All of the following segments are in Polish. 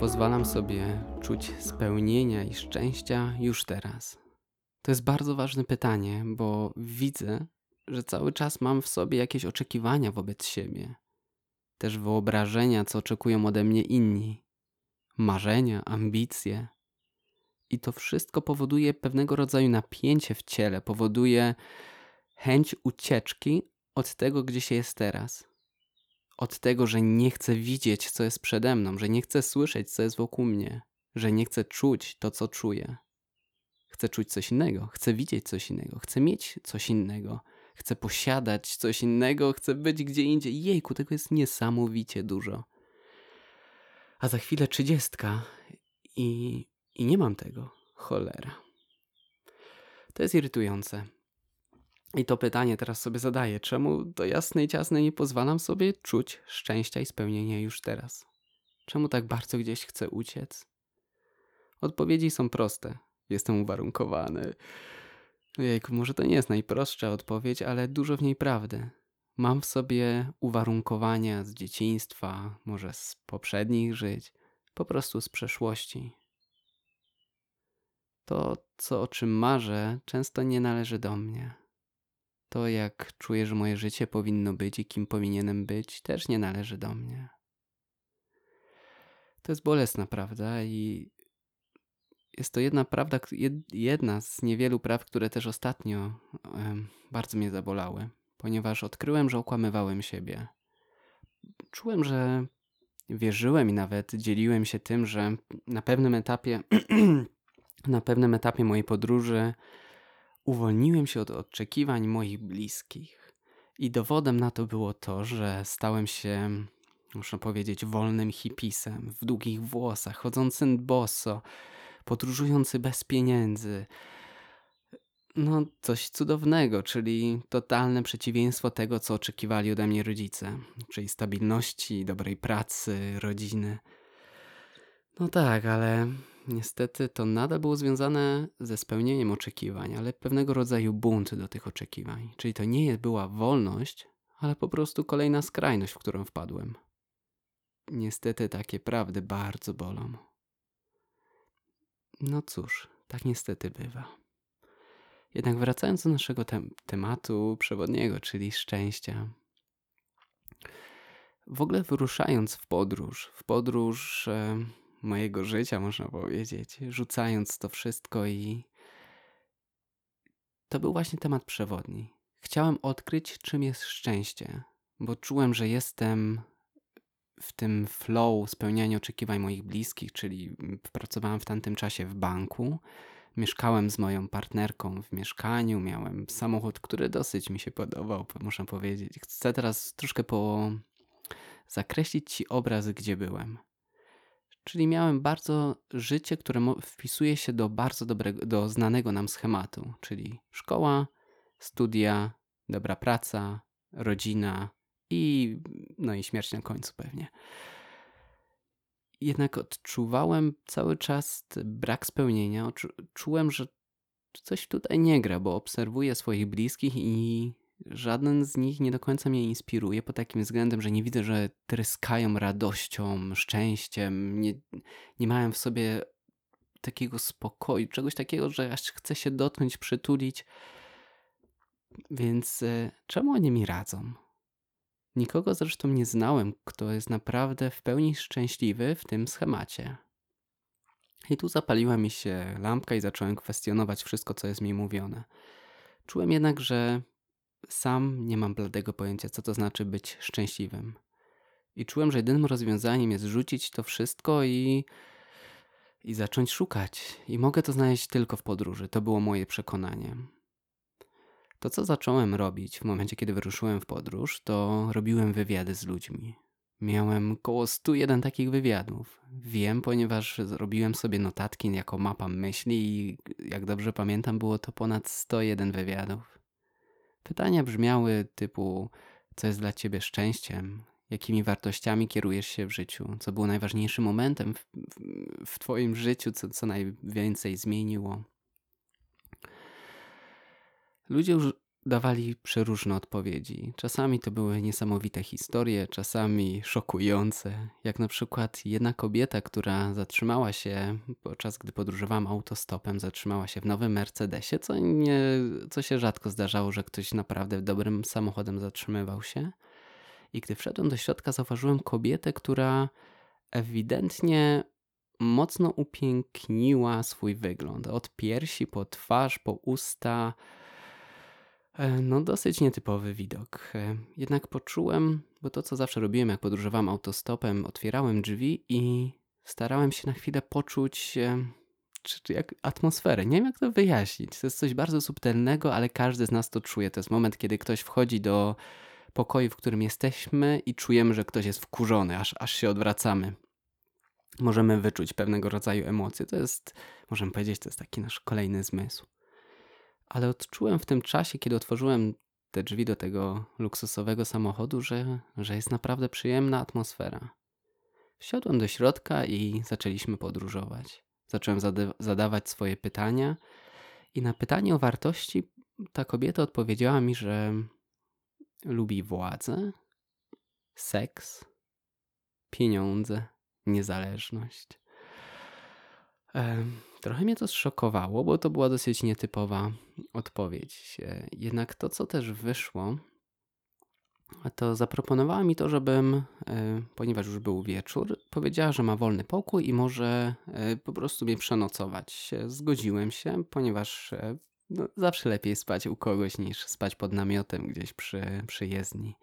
Pozwalam sobie czuć spełnienia i szczęścia już teraz? To jest bardzo ważne pytanie, bo widzę, że cały czas mam w sobie jakieś oczekiwania wobec siebie, też wyobrażenia, co oczekują ode mnie inni, marzenia, ambicje. I to wszystko powoduje pewnego rodzaju napięcie w ciele, powoduje chęć ucieczki od tego, gdzie się jest teraz. Od tego, że nie chcę widzieć, co jest przede mną, że nie chcę słyszeć, co jest wokół mnie, że nie chcę czuć to, co czuję. Chcę czuć coś innego, chcę widzieć coś innego, chcę mieć coś innego, chcę posiadać coś innego, chcę być gdzie indziej. Jejku, tego jest niesamowicie dużo. A za chwilę trzydziestka i, i nie mam tego. Cholera. To jest irytujące. I to pytanie teraz sobie zadaję. Czemu do jasnej ciasnej nie pozwalam sobie czuć szczęścia i spełnienia już teraz? Czemu tak bardzo gdzieś chcę uciec? Odpowiedzi są proste. Jestem uwarunkowany. Jejku, może to nie jest najprostsza odpowiedź, ale dużo w niej prawdy. Mam w sobie uwarunkowania z dzieciństwa, może z poprzednich żyć, po prostu z przeszłości. To, co o czym marzę, często nie należy do mnie. To, jak czuję, że moje życie powinno być i kim powinienem być, też nie należy do mnie. To jest bolesna prawda i jest to jedna prawda, jedna z niewielu praw, które też ostatnio bardzo mnie zabolały, ponieważ odkryłem, że okłamywałem siebie. Czułem, że wierzyłem i nawet dzieliłem się tym, że na pewnym etapie, na pewnym etapie mojej podróży uwolniłem się od oczekiwań moich bliskich. I dowodem na to było to, że stałem się, muszę powiedzieć, wolnym hipisem, w długich włosach, chodzącym boso, podróżujący bez pieniędzy. No, coś cudownego, czyli totalne przeciwieństwo tego, co oczekiwali ode mnie rodzice, czyli stabilności, dobrej pracy, rodziny. No tak, ale niestety to nadal było związane ze spełnieniem oczekiwań, ale pewnego rodzaju bunt do tych oczekiwań. Czyli to nie była wolność, ale po prostu kolejna skrajność, w którą wpadłem. Niestety takie prawdy bardzo bolą. No cóż, tak niestety bywa. Jednak wracając do naszego te tematu przewodniego, czyli szczęścia. W ogóle wyruszając w podróż, w podróż mojego życia, można powiedzieć, rzucając to wszystko i to był właśnie temat przewodni. Chciałem odkryć, czym jest szczęście, bo czułem, że jestem w tym flow spełniania oczekiwań moich bliskich, czyli pracowałem w tamtym czasie w banku. Mieszkałem z moją partnerką w mieszkaniu, miałem samochód, który dosyć mi się podobał, muszę powiedzieć. Chcę teraz troszkę po zakreślić ci obraz, gdzie byłem. Czyli miałem bardzo życie, które wpisuje się do bardzo dobrego, do znanego nam schematu, czyli szkoła, studia, dobra praca, rodzina, i, no i śmierć na końcu pewnie. Jednak odczuwałem cały czas brak spełnienia. Czułem, że coś tutaj nie gra, bo obserwuję swoich bliskich i żaden z nich nie do końca mnie inspiruje pod takim względem, że nie widzę, że tryskają radością, szczęściem, nie, nie mają w sobie takiego spokoju, czegoś takiego, że aż chcę się dotknąć, przytulić. Więc e, czemu oni mi radzą? Nikogo zresztą nie znałem, kto jest naprawdę w pełni szczęśliwy w tym schemacie. I tu zapaliła mi się lampka i zacząłem kwestionować wszystko, co jest mi mówione. Czułem jednak, że sam nie mam bladego pojęcia, co to znaczy być szczęśliwym. I czułem, że jedynym rozwiązaniem jest rzucić to wszystko i, i zacząć szukać. I mogę to znaleźć tylko w podróży. To było moje przekonanie. To, co zacząłem robić w momencie, kiedy wyruszyłem w podróż, to robiłem wywiady z ludźmi. Miałem około 101 takich wywiadów. Wiem, ponieważ zrobiłem sobie notatki jako mapa myśli i jak dobrze pamiętam, było to ponad 101 wywiadów. Pytania brzmiały typu: co jest dla ciebie szczęściem? Jakimi wartościami kierujesz się w życiu? Co było najważniejszym momentem w, w, w Twoim życiu, co, co najwięcej zmieniło? Ludzie dawali przeróżne odpowiedzi. Czasami to były niesamowite historie, czasami szokujące. Jak na przykład jedna kobieta, która zatrzymała się podczas gdy podróżowałam autostopem, zatrzymała się w nowym Mercedesie, co, nie, co się rzadko zdarzało, że ktoś naprawdę dobrym samochodem zatrzymywał się. I gdy wszedłem do środka, zauważyłem kobietę, która ewidentnie mocno upiękniła swój wygląd. Od piersi po twarz, po usta. E, no, dosyć nietypowy widok. E, jednak poczułem, bo to co zawsze robiłem, jak podróżowałem autostopem, otwierałem drzwi i starałem się na chwilę poczuć e, czy, czy jak atmosferę. Nie wiem, jak to wyjaśnić. To jest coś bardzo subtelnego, ale każdy z nas to czuje. To jest moment, kiedy ktoś wchodzi do pokoju, w którym jesteśmy i czujemy, że ktoś jest wkurzony, aż, aż się odwracamy. Możemy wyczuć pewnego rodzaju emocje. To jest, możemy powiedzieć, to jest taki nasz kolejny zmysł. Ale odczułem w tym czasie, kiedy otworzyłem te drzwi do tego luksusowego samochodu, że, że jest naprawdę przyjemna atmosfera. Wsiadłem do środka i zaczęliśmy podróżować. Zacząłem zada zadawać swoje pytania, i na pytanie o wartości ta kobieta odpowiedziała mi, że lubi władzę, seks, pieniądze, niezależność. Trochę mnie to zszokowało, bo to była dosyć nietypowa odpowiedź. E, jednak to, co też wyszło, to zaproponowała mi to, żebym, e, ponieważ już był wieczór, powiedziała, że ma wolny pokój i może e, po prostu mnie przenocować. Zgodziłem się, ponieważ no, zawsze lepiej spać u kogoś niż spać pod namiotem gdzieś przy, przy jezdni.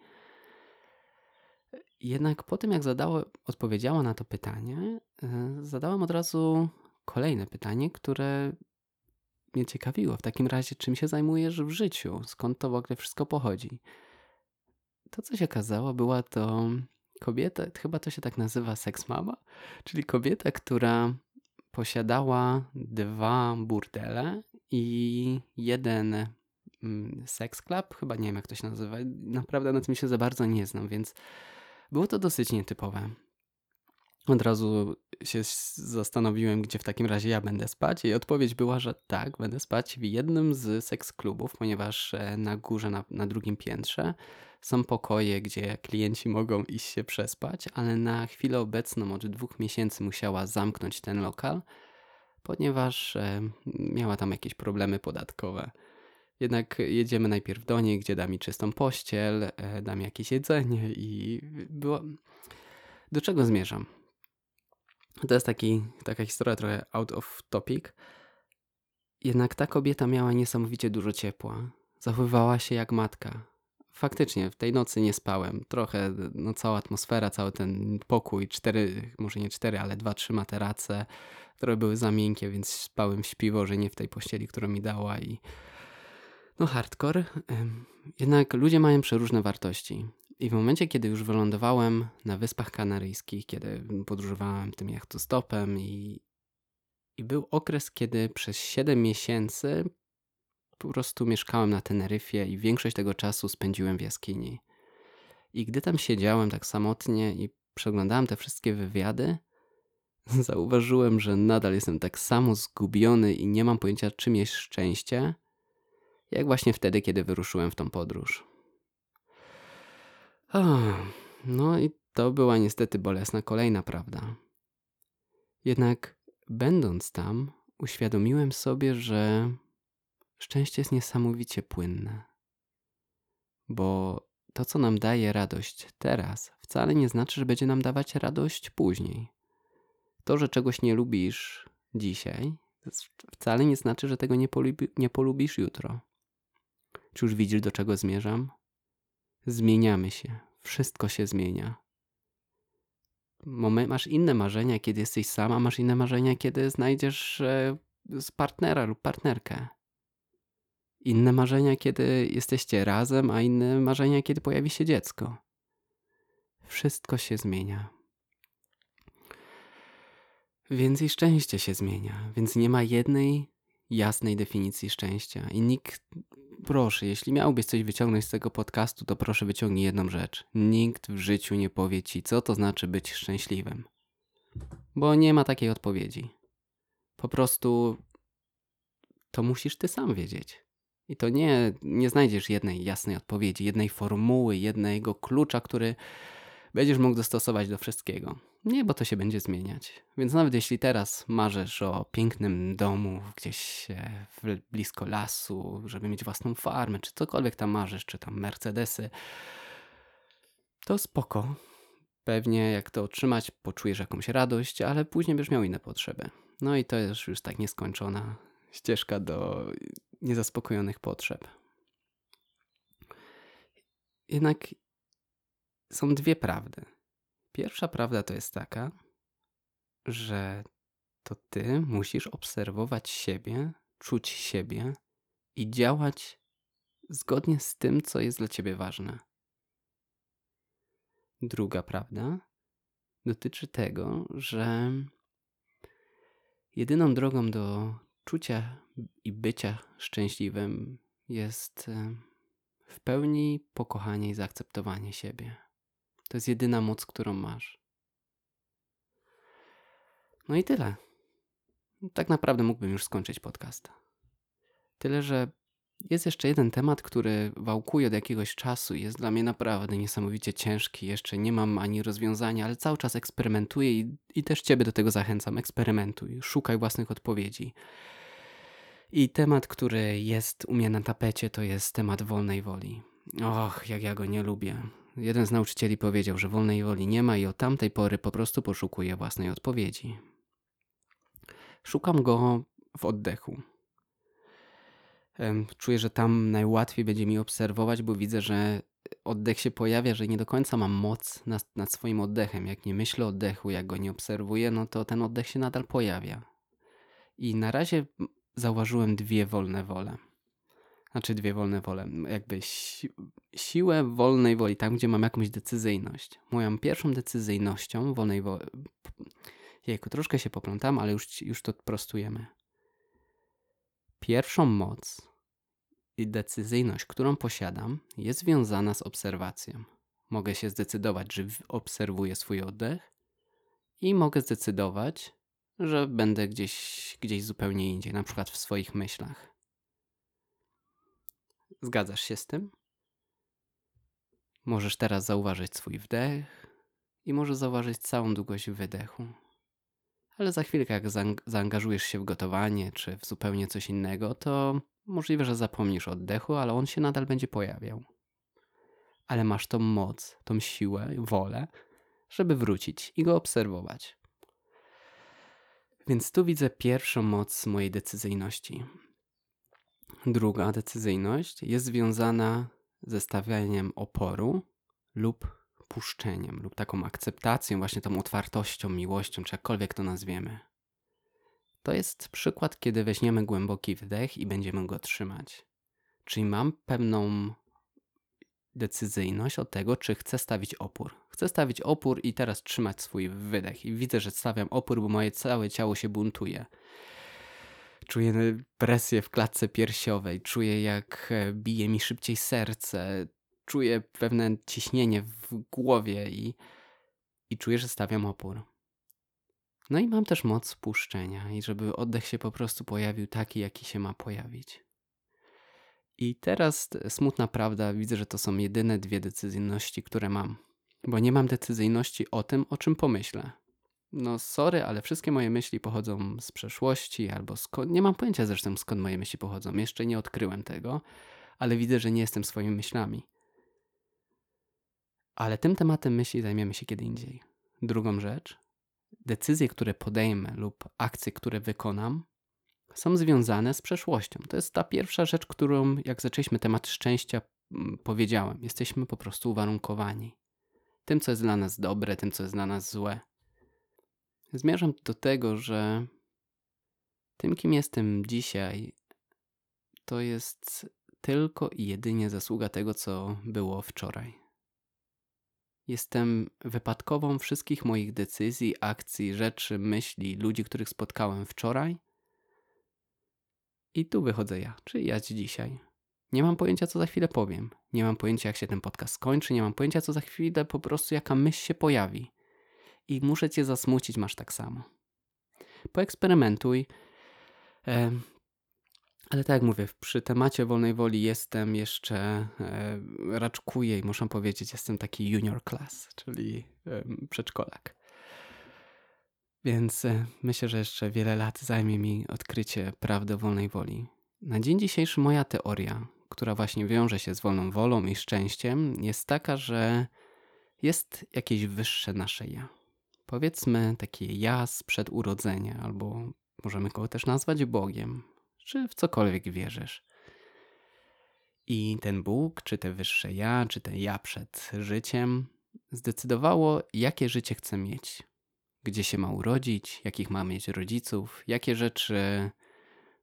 Jednak po tym, jak zadała, odpowiedziała na to pytanie, zadałam od razu kolejne pytanie, które mnie ciekawiło. W takim razie, czym się zajmujesz w życiu? Skąd to w ogóle wszystko pochodzi? To, co się okazało, była to kobieta, chyba to się tak nazywa seks mama, czyli kobieta, która posiadała dwa burdele i jeden mm, sex club, chyba nie wiem jak to się nazywa, naprawdę na tym się za bardzo nie znam, więc było to dosyć nietypowe. Od razu się zastanowiłem, gdzie w takim razie ja będę spać, i odpowiedź była, że tak, będę spać w jednym z seks klubów, ponieważ e, na górze, na, na drugim piętrze są pokoje, gdzie klienci mogą iść się przespać, ale na chwilę obecną od dwóch miesięcy musiała zamknąć ten lokal, ponieważ e, miała tam jakieś problemy podatkowe. Jednak jedziemy najpierw do niej, gdzie da mi czystą pościel, e, da jakieś jedzenie i było... Do czego zmierzam? To jest taki, taka historia trochę out of topic. Jednak ta kobieta miała niesamowicie dużo ciepła. Zachowywała się jak matka. Faktycznie, w tej nocy nie spałem. Trochę, no cała atmosfera, cały ten pokój, cztery, może nie cztery, ale dwa, trzy materace, które były za miękkie, więc spałem śpiwo, że nie w tej pościeli, którą mi dała i no hardcore. Jednak ludzie mają przeróżne wartości. I w momencie, kiedy już wylądowałem na Wyspach Kanaryjskich, kiedy podróżowałem tym jachtostopem i, i był okres, kiedy przez 7 miesięcy po prostu mieszkałem na Teneryfie i większość tego czasu spędziłem w jaskini. I gdy tam siedziałem tak samotnie i przeglądałem te wszystkie wywiady, zauważyłem, że nadal jestem tak samo zgubiony i nie mam pojęcia, czym jest szczęście, jak właśnie wtedy, kiedy wyruszyłem w tą podróż. No i to była niestety bolesna kolejna prawda. Jednak będąc tam, uświadomiłem sobie, że szczęście jest niesamowicie płynne. Bo to, co nam daje radość teraz, wcale nie znaczy, że będzie nam dawać radość później. To, że czegoś nie lubisz dzisiaj, wcale nie znaczy, że tego nie, polubi, nie polubisz jutro. Czy już widzisz, do czego zmierzam? Zmieniamy się. Wszystko się zmienia. Masz inne marzenia, kiedy jesteś sama, masz inne marzenia, kiedy znajdziesz e, z partnera lub partnerkę. Inne marzenia, kiedy jesteście razem, a inne marzenia, kiedy pojawi się dziecko. Wszystko się zmienia. Więc i szczęście się zmienia, więc nie ma jednej jasnej definicji szczęścia. I nikt, proszę, jeśli miałbyś coś wyciągnąć z tego podcastu, to proszę wyciągnij jedną rzecz. Nikt w życiu nie powie ci, co to znaczy być szczęśliwym. Bo nie ma takiej odpowiedzi. Po prostu to musisz ty sam wiedzieć. I to nie, nie znajdziesz jednej jasnej odpowiedzi, jednej formuły, jednego klucza, który będziesz mógł dostosować do wszystkiego. Nie, bo to się będzie zmieniać. Więc nawet jeśli teraz marzysz o pięknym domu gdzieś e, blisko lasu, żeby mieć własną farmę, czy cokolwiek tam marzysz, czy tam Mercedesy, to spoko. Pewnie jak to otrzymać, poczujesz jakąś radość, ale później będziesz miał inne potrzeby. No i to jest już tak nieskończona ścieżka do niezaspokojonych potrzeb. Jednak są dwie prawdy. Pierwsza prawda to jest taka, że to ty musisz obserwować siebie, czuć siebie i działać zgodnie z tym, co jest dla ciebie ważne. Druga prawda dotyczy tego, że jedyną drogą do czucia i bycia szczęśliwym jest e, w pełni pokochanie i zaakceptowanie siebie. To jest jedyna moc, którą masz. No i tyle. Tak naprawdę mógłbym już skończyć podcast. Tyle, że jest jeszcze jeden temat, który wałkuje od jakiegoś czasu i jest dla mnie naprawdę niesamowicie ciężki. Jeszcze nie mam ani rozwiązania, ale cały czas eksperymentuję i, i też Ciebie do tego zachęcam. Eksperymentuj, szukaj własnych odpowiedzi. I temat, który jest u mnie na tapecie, to jest temat wolnej woli. Och, jak ja go nie lubię. Jeden z nauczycieli powiedział, że wolnej woli nie ma i od tamtej pory po prostu poszukuję własnej odpowiedzi. Szukam go w oddechu. Czuję, że tam najłatwiej będzie mi obserwować, bo widzę, że oddech się pojawia, że nie do końca mam moc nad, nad swoim oddechem. Jak nie myślę o oddechu, jak go nie obserwuję, no to ten oddech się nadal pojawia. I na razie zauważyłem dwie wolne wole. Znaczy dwie wolne wole. Jakby si siłę wolnej woli, tam gdzie mam jakąś decyzyjność. Moją pierwszą decyzyjnością wolnej woli... Jejku, troszkę się poplątam, ale już, już to prostujemy. Pierwszą moc i decyzyjność, którą posiadam, jest związana z obserwacją. Mogę się zdecydować, że obserwuję swój oddech i mogę zdecydować, że będę gdzieś, gdzieś zupełnie indziej, na przykład w swoich myślach. Zgadzasz się z tym? Możesz teraz zauważyć swój wdech i możesz zauważyć całą długość wydechu. Ale za chwilkę, jak zaangażujesz się w gotowanie czy w zupełnie coś innego, to możliwe, że zapomnisz oddechu, ale on się nadal będzie pojawiał. Ale masz tą moc, tą siłę, wolę, żeby wrócić i go obserwować. Więc tu widzę pierwszą moc mojej decyzyjności. Druga decyzyjność jest związana ze stawianiem oporu lub puszczeniem, lub taką akceptacją, właśnie tą otwartością, miłością, czy jakkolwiek to nazwiemy. To jest przykład, kiedy weźmiemy głęboki wdech i będziemy go trzymać. Czyli mam pewną decyzyjność od tego, czy chcę stawić opór. Chcę stawić opór i teraz trzymać swój wydech. I widzę, że stawiam opór, bo moje całe ciało się buntuje. Czuję presję w klatce piersiowej, czuję jak e, bije mi szybciej serce, czuję pewne ciśnienie w głowie i, i czuję, że stawiam opór. No i mam też moc puszczenia i żeby oddech się po prostu pojawił taki, jaki się ma pojawić. I teraz smutna prawda, widzę, że to są jedyne dwie decyzyjności, które mam. Bo nie mam decyzyjności o tym, o czym pomyślę. No sorry, ale wszystkie moje myśli pochodzą z przeszłości albo skąd... Nie mam pojęcia zresztą skąd moje myśli pochodzą. Jeszcze nie odkryłem tego, ale widzę, że nie jestem swoimi myślami. Ale tym tematem myśli zajmiemy się kiedy indziej. Drugą rzecz, decyzje, które podejmę lub akcje, które wykonam, są związane z przeszłością. To jest ta pierwsza rzecz, którą, jak zaczęliśmy temat szczęścia, mm, powiedziałem. Jesteśmy po prostu uwarunkowani. Tym, co jest dla nas dobre, tym, co jest dla nas złe. Zmierzam do tego, że tym, kim jestem dzisiaj, to jest tylko i jedynie zasługa tego, co było wczoraj. Jestem wypadkową wszystkich moich decyzji, akcji, rzeczy, myśli, ludzi, których spotkałem wczoraj. I tu wychodzę ja, czyli ja dzisiaj. Nie mam pojęcia, co za chwilę powiem. Nie mam pojęcia, jak się ten podcast skończy. Nie mam pojęcia, co za chwilę po prostu jaka myśl się pojawi. I muszę cię zasmucić, masz tak samo. Poeksperymentuj. Ale tak jak mówię, przy temacie wolnej woli jestem jeszcze, e, raczkuję i muszę powiedzieć, jestem taki junior class, czyli przedszkolak. Więc e, myślę, że jeszcze wiele lat zajmie mi odkrycie prawdy wolnej woli. Na dzień dzisiejszy moja teoria, która właśnie wiąże się z wolną wolą i szczęściem, jest taka, że jest jakieś wyższe nasze ja. Powiedzmy takie ja sprzed urodzenia, albo możemy go też nazwać Bogiem, czy w cokolwiek wierzysz. I ten Bóg, czy te wyższe ja, czy ten ja przed życiem, zdecydowało, jakie życie chce mieć. Gdzie się ma urodzić, jakich ma mieć rodziców, jakie rzeczy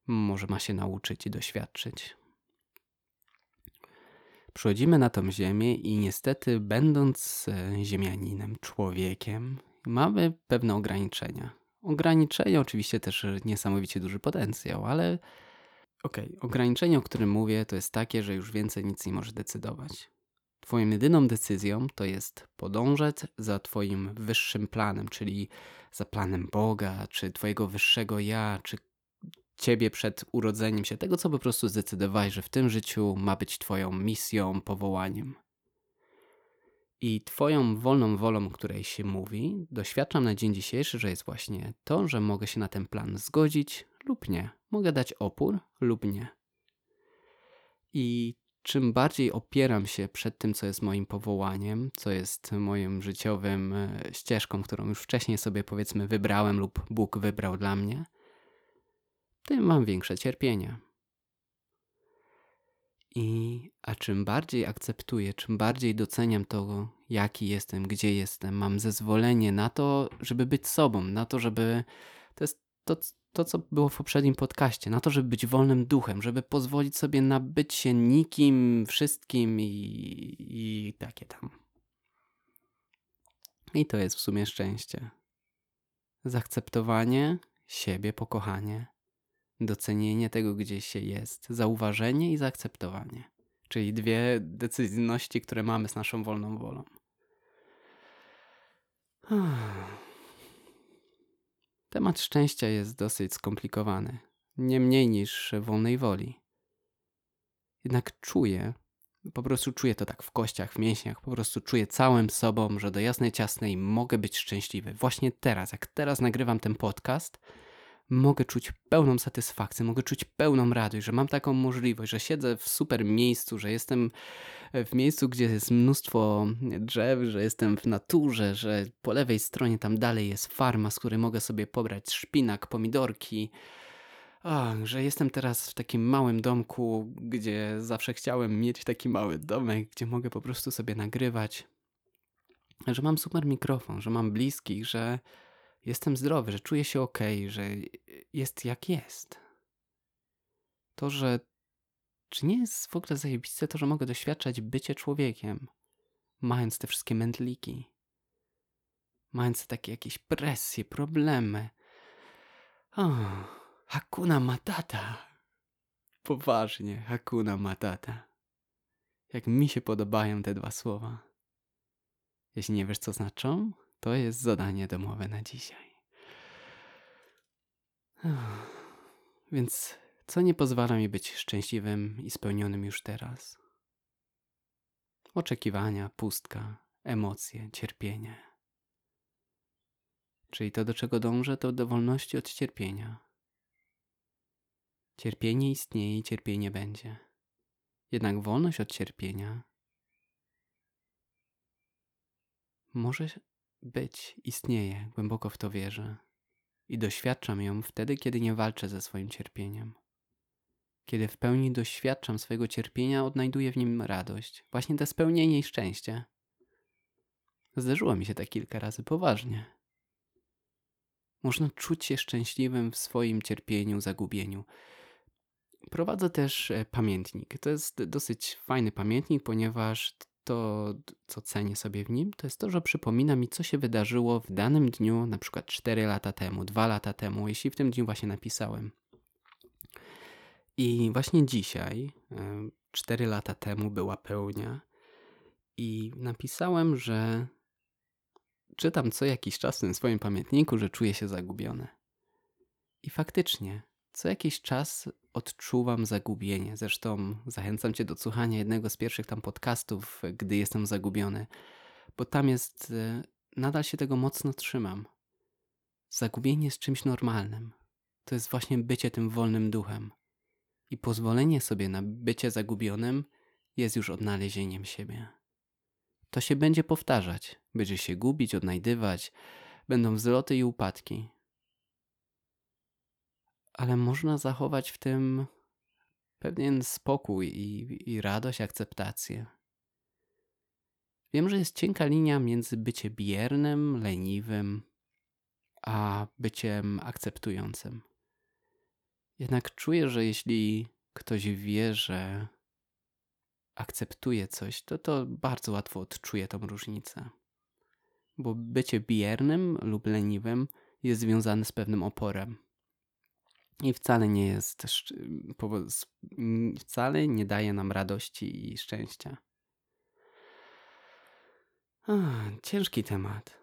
może ma się nauczyć i doświadczyć. Przychodzimy na tą ziemię i niestety, będąc e, ziemianinem, człowiekiem, mamy pewne ograniczenia. Ograniczenia, oczywiście też niesamowicie duży potencjał, ale okej, okay, ograniczenie, o którym mówię, to jest takie, że już więcej nic nie możesz decydować. Twoją jedyną decyzją to jest podążać za Twoim wyższym planem, czyli za planem Boga, czy Twojego wyższego ja, czy Ciebie przed urodzeniem się, tego co po prostu zdecydowałeś, że w tym życiu ma być Twoją misją, powołaniem. I Twoją wolną wolą, której się mówi, doświadczam na dzień dzisiejszy, że jest właśnie to, że mogę się na ten plan zgodzić lub nie. Mogę dać opór lub nie. I czym bardziej opieram się przed tym, co jest moim powołaniem, co jest moim życiowym e, ścieżką, którą już wcześniej sobie powiedzmy wybrałem lub Bóg wybrał dla mnie, tym mam większe cierpienie. I a czym bardziej akceptuję, czym bardziej doceniam to, jaki jestem, gdzie jestem, mam zezwolenie na to, żeby być sobą, na to, żeby. To jest to, to, co było w poprzednim podcaście, na to, żeby być wolnym duchem, żeby pozwolić sobie na bycie nikim, wszystkim i, i takie tam. I to jest w sumie szczęście. Zaakceptowanie siebie, pokochanie, docenienie tego, gdzie się jest, zauważenie i zaakceptowanie. Czyli dwie decyzyjności, które mamy z naszą wolną wolą. Temat szczęścia jest dosyć skomplikowany, nie mniej niż wolnej woli. Jednak czuję, po prostu czuję to tak w kościach, w mięśniach, po prostu czuję całym sobą, że do jasnej ciasnej mogę być szczęśliwy. Właśnie teraz, jak teraz nagrywam ten podcast, mogę czuć pełną satysfakcję, mogę czuć pełną radość, że mam taką możliwość, że siedzę w super miejscu, że jestem w miejscu, gdzie jest mnóstwo drzew, że jestem w naturze, że po lewej stronie tam dalej jest farma, z której mogę sobie pobrać szpinak, pomidorki. Że jestem teraz w takim małym domku, gdzie zawsze chciałem mieć taki mały domek, gdzie mogę po prostu sobie nagrywać. Że mam super mikrofon, że mam bliskich, że jestem zdrowy, że czuję się ok, że jest jak jest. To, że czy nie jest w ogóle zajebiste to, że mogę doświadczać bycie człowiekiem, mając te wszystkie mędliki, mając takie jakieś presje, problemy. O, Hakuna Matata. Poważnie, Hakuna Matata. Jak mi się podobają te dwa słowa. Jeśli nie wiesz, co znaczą, to jest zadanie domowe na dzisiaj. Więc co nie pozwala mi być szczęśliwym i spełnionym już teraz? Oczekiwania, pustka, emocje, cierpienie. Czyli to, do czego dążę, to do wolności od cierpienia. Cierpienie istnieje i cierpienie będzie. Jednak wolność od cierpienia może być, istnieje, głęboko w to wierzę i doświadczam ją wtedy, kiedy nie walczę ze swoim cierpieniem. Kiedy w pełni doświadczam swojego cierpienia, odnajduję w nim radość, właśnie to spełnienie i szczęście. Zdarzyło mi się tak kilka razy poważnie. Można czuć się szczęśliwym w swoim cierpieniu, zagubieniu. Prowadzę też e, pamiętnik. To jest dosyć fajny pamiętnik, ponieważ to, co cenię sobie w nim, to jest to, że przypomina mi, co się wydarzyło w danym dniu, na przykład 4 lata temu, 2 lata temu, jeśli w tym dniu właśnie napisałem. I właśnie dzisiaj, 4 lata temu, była pełnia, i napisałem, że czytam co jakiś czas w tym swoim pamiętniku, że czuję się zagubiony. I faktycznie, co jakiś czas odczuwam zagubienie. Zresztą zachęcam Cię do słuchania jednego z pierwszych tam podcastów, gdy jestem zagubiony, bo tam jest, e, nadal się tego mocno trzymam. Zagubienie jest czymś normalnym. To jest właśnie bycie tym wolnym duchem. I pozwolenie sobie na bycie zagubionym jest już odnalezieniem siebie. To się będzie powtarzać, będzie się gubić, odnajdywać, będą wzloty i upadki. Ale można zachować w tym pewien spokój i, i radość, akceptację. Wiem, że jest cienka linia między byciem biernym, leniwym, a byciem akceptującym. Jednak czuję, że jeśli ktoś wie, że akceptuje coś, to to bardzo łatwo odczuje tą różnicę. Bo bycie biernym lub leniwym jest związane z pewnym oporem. I wcale nie jest wcale nie daje nam radości i szczęścia. ciężki temat.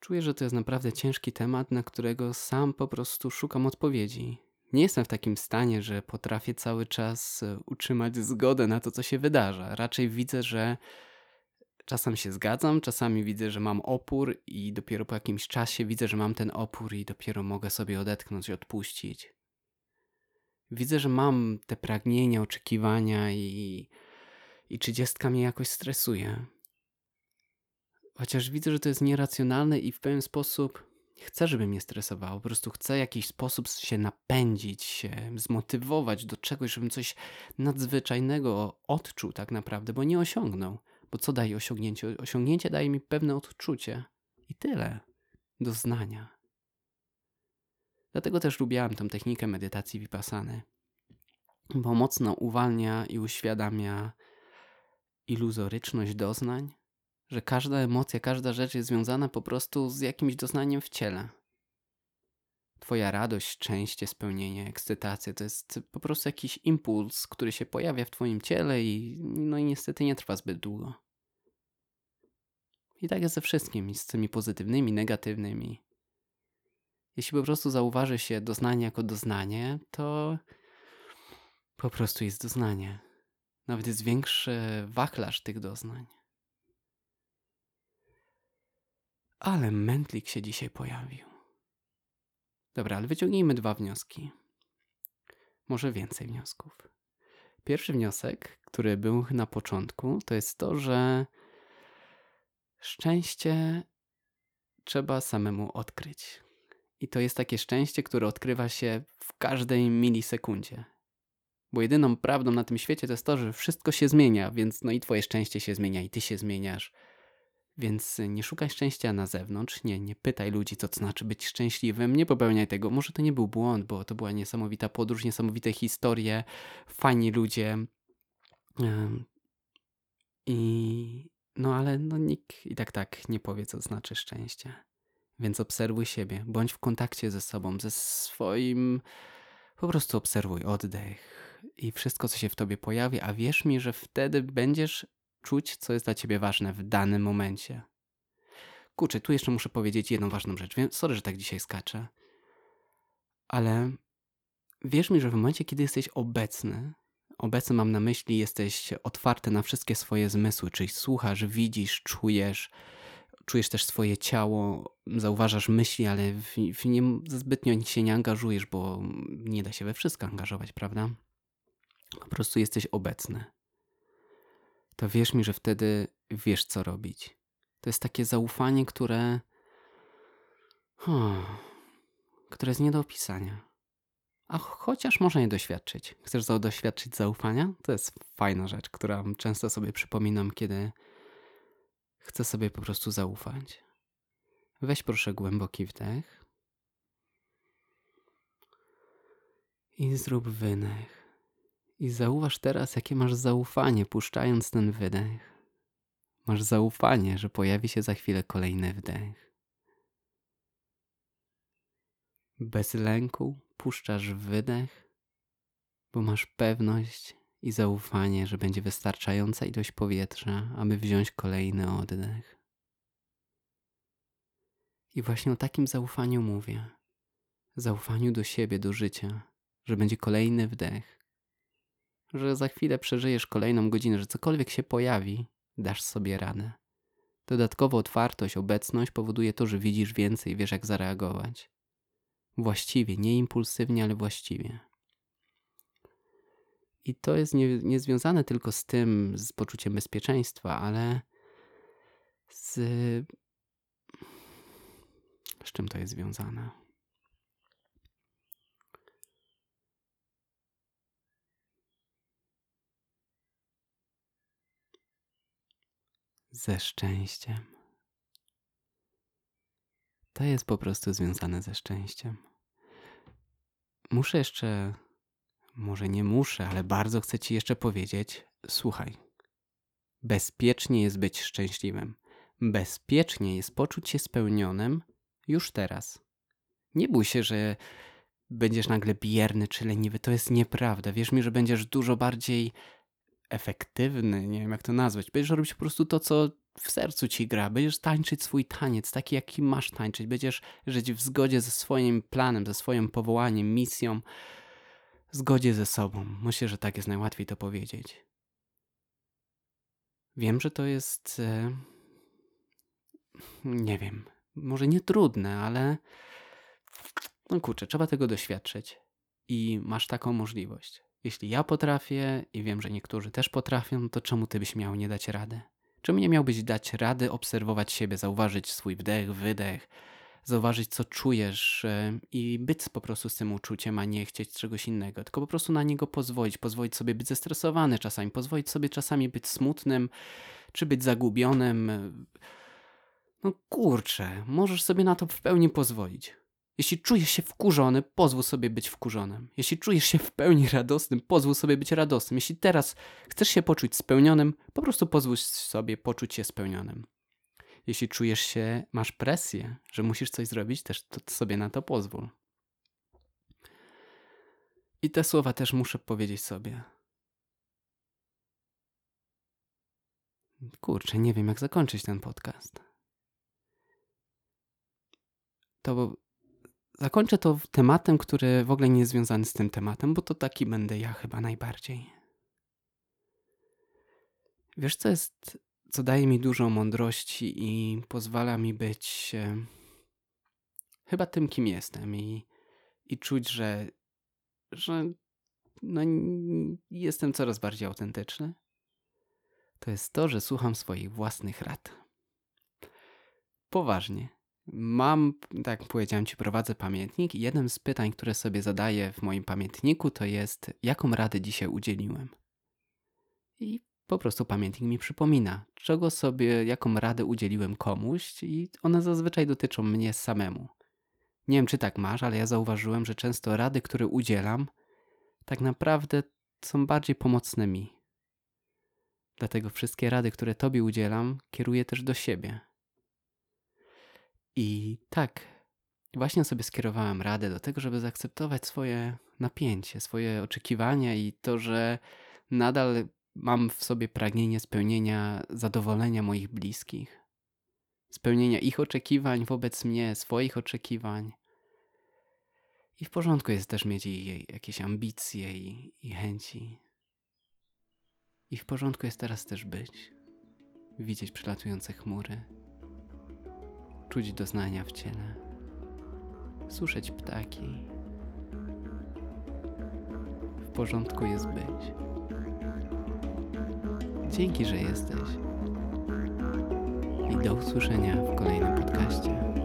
Czuję, że to jest naprawdę ciężki temat, na którego sam po prostu szukam odpowiedzi. Nie jestem w takim stanie, że potrafię cały czas e, utrzymać zgodę na to, co się wydarza. Raczej widzę, że czasem się zgadzam, czasami widzę, że mam opór i dopiero po jakimś czasie widzę, że mam ten opór i dopiero mogę sobie odetchnąć i odpuścić. Widzę, że mam te pragnienia, oczekiwania i, i trzydziestka mnie jakoś stresuje. Chociaż widzę, że to jest nieracjonalne i w pewien sposób chcę, żeby mnie stresowało. Po prostu chcę w jakiś sposób się napędzić, się zmotywować do czegoś, żebym coś nadzwyczajnego odczuł tak naprawdę, bo nie osiągnął. Bo co daje osiągnięcie? Osiągnięcie daje mi pewne odczucie i tyle. Doznania. Dlatego też lubiałem tę technikę medytacji vipassany, bo mocno uwalnia i uświadamia iluzoryczność doznań, że każda emocja, każda rzecz jest związana po prostu z jakimś doznaniem w ciele. Twoja radość, szczęście, spełnienie, ekscytacja to jest po prostu jakiś impuls, który się pojawia w Twoim ciele i no i niestety nie trwa zbyt długo. I tak jest ze wszystkim, z tymi pozytywnymi, negatywnymi. Jeśli po prostu zauważy się doznanie jako doznanie, to po prostu jest doznanie. Nawet jest większy wachlarz tych doznań. Ale mętlik się dzisiaj pojawił. Dobra, ale wyciągnijmy dwa wnioski. Może więcej wniosków. Pierwszy wniosek, który był na początku, to jest to, że szczęście trzeba samemu odkryć. I to jest takie szczęście, które odkrywa się w każdej milisekundzie. Bo jedyną prawdą na tym świecie to jest to, że wszystko się zmienia, więc no i twoje szczęście się zmienia, i ty się zmieniasz. Więc nie szukaj szczęścia na zewnątrz, nie, nie pytaj ludzi, co to znaczy być szczęśliwym, nie popełniaj tego. Może to nie był błąd, bo to była niesamowita podróż, niesamowite historie, fajni ludzie. I no ale no nikt i tak tak nie powie, co znaczy szczęście. Więc obserwuj siebie, bądź w kontakcie ze sobą, ze swoim. Po prostu obserwuj oddech i wszystko, co się w tobie pojawi, a wierz mi, że wtedy będziesz czuć, co jest dla ciebie ważne w danym momencie. Kurczę, tu jeszcze muszę powiedzieć jedną ważną rzecz. Wiem, sorry, że tak dzisiaj skaczę. Ale wierz mi, że w momencie, kiedy jesteś obecny, obecny mam na myśli, jesteś otwarty na wszystkie swoje zmysły, czyli słuchasz, widzisz, czujesz, czujesz też swoje ciało, zauważasz myśli, ale w, w nie zbytnio się nie angażujesz, bo nie da się we wszystko angażować, prawda? Po prostu jesteś obecny to wierz mi, że wtedy wiesz, co robić. To jest takie zaufanie, które. Hmm, które jest nie do opisania. A chociaż można je doświadczyć. Chcesz doświadczyć zaufania? To jest fajna rzecz, którą często sobie przypominam, kiedy chcę sobie po prostu zaufać. Weź proszę głęboki wdech i zrób wynech. I zauważ teraz, jakie masz zaufanie, puszczając ten wydech. Masz zaufanie, że pojawi się za chwilę kolejny wdech. Bez lęku puszczasz wydech, bo masz pewność i zaufanie, że będzie wystarczająca ilość powietrza, aby wziąć kolejny oddech. I właśnie o takim zaufaniu mówię. Zaufaniu do siebie, do życia że będzie kolejny wdech, że za chwilę przeżyjesz kolejną godzinę, że cokolwiek się pojawi, dasz sobie radę. Dodatkowo otwartość, obecność powoduje to, że widzisz więcej, wiesz jak zareagować. Właściwie, nie impulsywnie, ale właściwie. I to jest nie, nie związane tylko z tym, z poczuciem bezpieczeństwa, ale z. Z czym to jest związane? Ze szczęściem. To jest po prostu związane ze szczęściem. Muszę jeszcze może nie muszę, ale bardzo chcę Ci jeszcze powiedzieć: słuchaj, bezpiecznie jest być szczęśliwym. Bezpiecznie jest poczuć się spełnionym już teraz. Nie bój się, że będziesz nagle bierny czy leniwy. To jest nieprawda. Wierz mi, że będziesz dużo bardziej efektywny, nie wiem jak to nazwać. Będziesz robić po prostu to, co w sercu ci gra. Będziesz tańczyć swój taniec, taki jaki masz tańczyć. Będziesz żyć w zgodzie ze swoim planem, ze swoim powołaniem, misją zgodzie ze sobą. Myślę, że tak jest najłatwiej to powiedzieć. Wiem, że to jest. E, nie wiem, może nie trudne, ale. No kurczę, trzeba tego doświadczyć. I masz taką możliwość. Jeśli ja potrafię i wiem, że niektórzy też potrafią, to czemu ty byś miał nie dać rady? Czemu nie miałbyś dać rady obserwować siebie, zauważyć swój wdech, wydech, zauważyć, co czujesz e, i być po prostu z tym uczuciem, a nie chcieć czegoś innego, tylko po prostu na niego pozwolić, pozwolić sobie być zestresowany czasami, pozwolić sobie czasami być smutnym, czy być zagubionym. No kurczę, możesz sobie na to w pełni pozwolić. Jeśli czujesz się wkurzony, pozwól sobie być wkurzonym. Jeśli czujesz się w pełni radosnym, pozwól sobie być radosnym. Jeśli teraz chcesz się poczuć spełnionym, po prostu pozwól sobie poczuć się spełnionym. Jeśli czujesz się, masz presję, że musisz coś zrobić, też to sobie na to pozwól. I te słowa też muszę powiedzieć sobie. Kurczę, nie wiem jak zakończyć ten podcast. To zakończę to tematem, który w ogóle nie jest związany z tym tematem, bo to taki będę ja chyba najbardziej. Wiesz, co jest co daje mi dużo mądrości i pozwala mi być e, chyba tym, kim jestem i, i czuć, że, że no, jestem coraz bardziej autentyczny. To jest to, że słucham swoich własnych rad. Poważnie. Mam, tak jak powiedziałem Ci, prowadzę pamiętnik i jednym z pytań, które sobie zadaję w moim pamiętniku, to jest, jaką radę dzisiaj udzieliłem. I po prostu pamiętnik mi przypomina, czego sobie, jaką radę udzieliłem komuś, i one zazwyczaj dotyczą mnie samemu. Nie wiem, czy tak masz, ale ja zauważyłem, że często rady, które udzielam, tak naprawdę są bardziej pomocne mi. Dlatego wszystkie rady, które Tobie udzielam, kieruję też do siebie. I tak, właśnie sobie skierowałem radę do tego, żeby zaakceptować swoje napięcie, swoje oczekiwania i to, że nadal Mam w sobie pragnienie spełnienia zadowolenia moich bliskich, spełnienia ich oczekiwań wobec mnie, swoich oczekiwań. I w porządku jest też mieć jej jakieś ambicje i, i chęci. I w porządku jest teraz też być, widzieć przelatujące chmury, czuć doznania w ciele, słyszeć ptaki. W porządku jest być. Dzięki, że jesteś. I do usłyszenia w kolejnym podcaście.